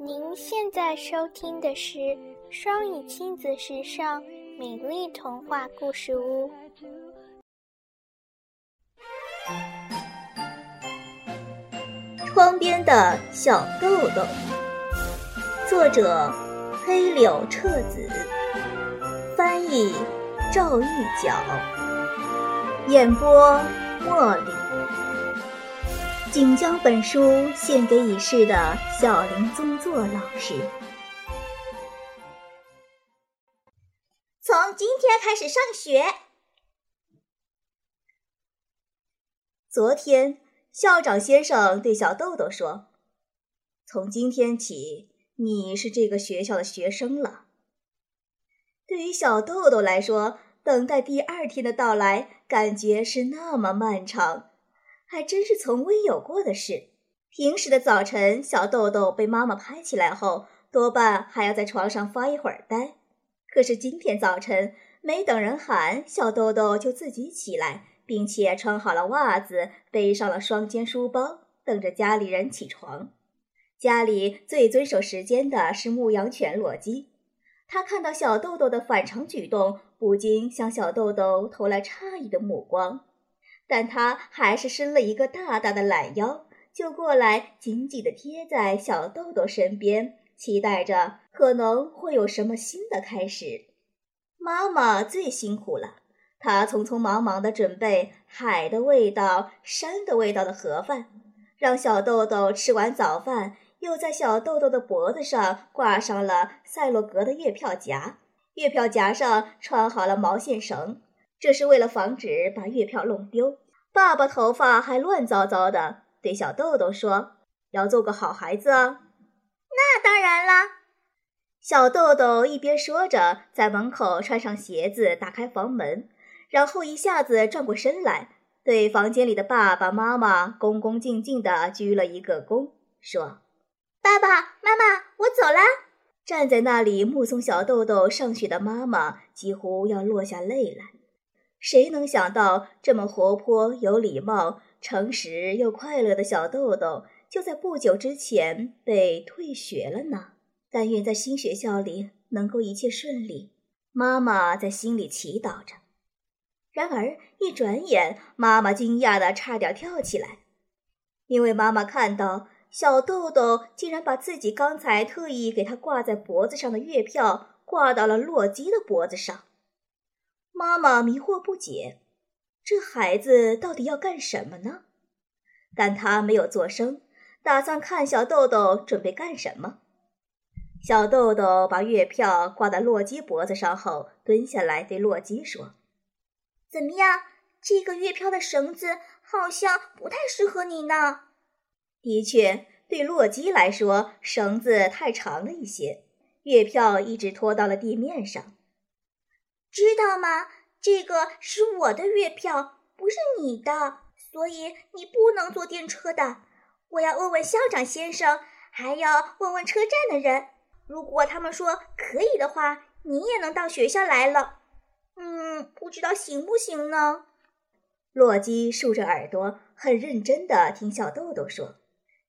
您现在收听的是双语亲子时尚美丽童话故事屋。窗边的小豆豆，作者黑柳彻子，翻译赵玉角，演播茉莉。仅将本书献给已逝的小林宗作老师。从今天开始上学。昨天，校长先生对小豆豆说：“从今天起，你是这个学校的学生了。”对于小豆豆来说，等待第二天的到来，感觉是那么漫长。还真是从未有过的事。平时的早晨，小豆豆被妈妈拍起来后，多半还要在床上发一会儿呆。可是今天早晨，没等人喊，小豆豆就自己起来，并且穿好了袜子，背上了双肩书包，等着家里人起床。家里最遵守时间的是牧羊犬洛基，他看到小豆豆的反常举动，不禁向小豆豆投来诧异的目光。但他还是伸了一个大大的懒腰，就过来紧紧地贴在小豆豆身边，期待着可能会有什么新的开始。妈妈最辛苦了，她匆匆忙忙地准备海的味道、山的味道的盒饭，让小豆豆吃完早饭，又在小豆豆的脖子上挂上了赛洛格的月票夹，月票夹上穿好了毛线绳。这是为了防止把月票弄丢。爸爸头发还乱糟糟的，对小豆豆说：“要做个好孩子啊。”那当然啦。小豆豆一边说着，在门口穿上鞋子，打开房门，然后一下子转过身来，对房间里的爸爸妈妈恭恭敬敬地鞠了一个躬，说：“爸爸妈妈，我走啦。”站在那里目送小豆豆上学的妈妈几乎要落下泪来。谁能想到，这么活泼、有礼貌、诚实又快乐的小豆豆，就在不久之前被退学了呢？但愿在新学校里能够一切顺利。妈妈在心里祈祷着。然而一转眼，妈妈惊讶的差点跳起来，因为妈妈看到小豆豆竟然把自己刚才特意给他挂在脖子上的月票挂到了洛基的脖子上。妈妈迷惑不解，这孩子到底要干什么呢？但他没有作声，打算看小豆豆准备干什么。小豆豆把月票挂在洛基脖子上后，蹲下来对洛基说：“怎么样？这个月票的绳子好像不太适合你呢。”的确，对洛基来说，绳子太长了一些，月票一直拖到了地面上。知道吗？这个是我的月票，不是你的，所以你不能坐电车的。我要问问校长先生，还要问问车站的人。如果他们说可以的话，你也能到学校来了。嗯，不知道行不行呢？洛基竖着耳朵，很认真地听小豆豆说。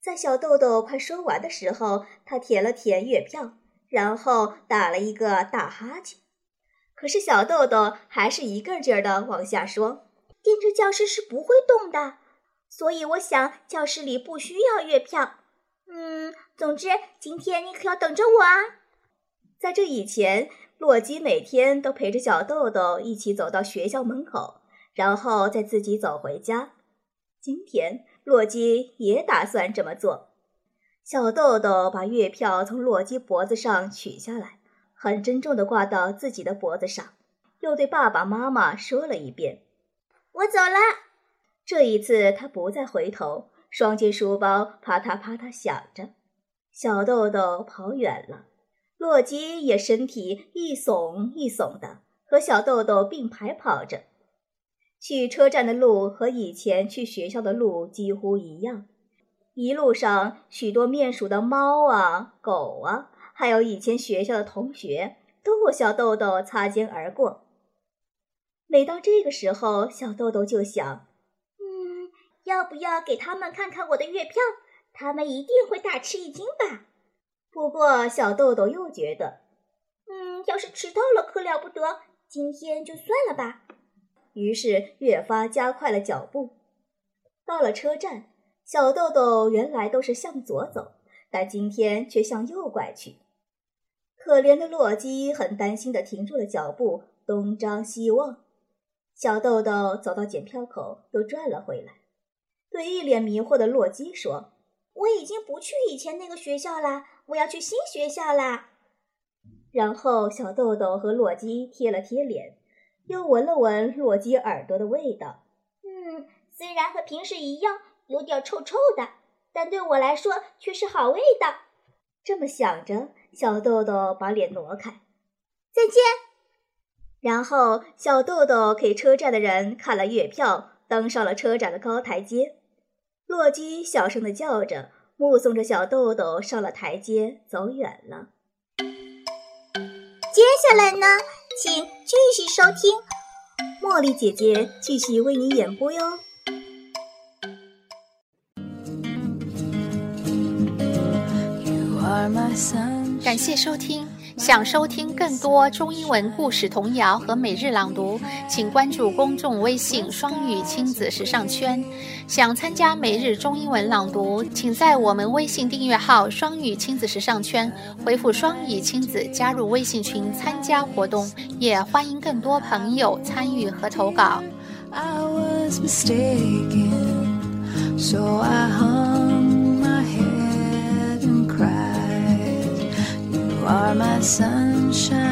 在小豆豆快说完的时候，他舔了舔月票，然后打了一个大哈欠。可是小豆豆还是一个劲儿的往下说：“电车教室是不会动的，所以我想教室里不需要月票。嗯，总之今天你可要等着我啊！”在这以前，洛基每天都陪着小豆豆一起走到学校门口，然后再自己走回家。今天，洛基也打算这么做。小豆豆把月票从洛基脖子上取下来。很郑重地挂到自己的脖子上，又对爸爸妈妈说了一遍：“我走了。”这一次他不再回头，双肩书包啪嗒啪嗒响着。小豆豆跑远了，洛基也身体一耸一耸的，和小豆豆并排跑着。去车站的路和以前去学校的路几乎一样，一路上许多面熟的猫啊、狗啊。还有以前学校的同学都和小豆豆擦肩而过。每到这个时候，小豆豆就想：“嗯，要不要给他们看看我的月票？他们一定会大吃一惊吧？”不过小豆豆又觉得，嗯，要是迟到了可了不得，今天就算了吧。于是越发加快了脚步。到了车站，小豆豆原来都是向左走，但今天却向右拐去。可怜的洛基很担心地停住了脚步，东张西望。小豆豆走到检票口，又转了回来，对一脸迷惑的洛基说：“我已经不去以前那个学校啦，我要去新学校啦。”然后小豆豆和洛基贴了贴脸，又闻了闻洛基耳朵的味道。嗯，虽然和平时一样有点臭臭的，但对我来说却是好味道。这么想着，小豆豆把脸挪开，再见。然后小豆豆给车站的人看了月票，登上了车站的高台阶。洛基小声的叫着，目送着小豆豆上了台阶，走远了。接下来呢，请继续收听茉莉姐姐继续为你演播哟。感谢收听。想收听更多中英文故事童谣和每日朗读，请关注公众微信“双语亲子时尚圈”。想参加每日中英文朗读，请在我们微信订阅号“双语亲子时尚圈”回复“双语亲子”加入微信群参加活动，也欢迎更多朋友参与和投稿。I was mistaken, so sunshine.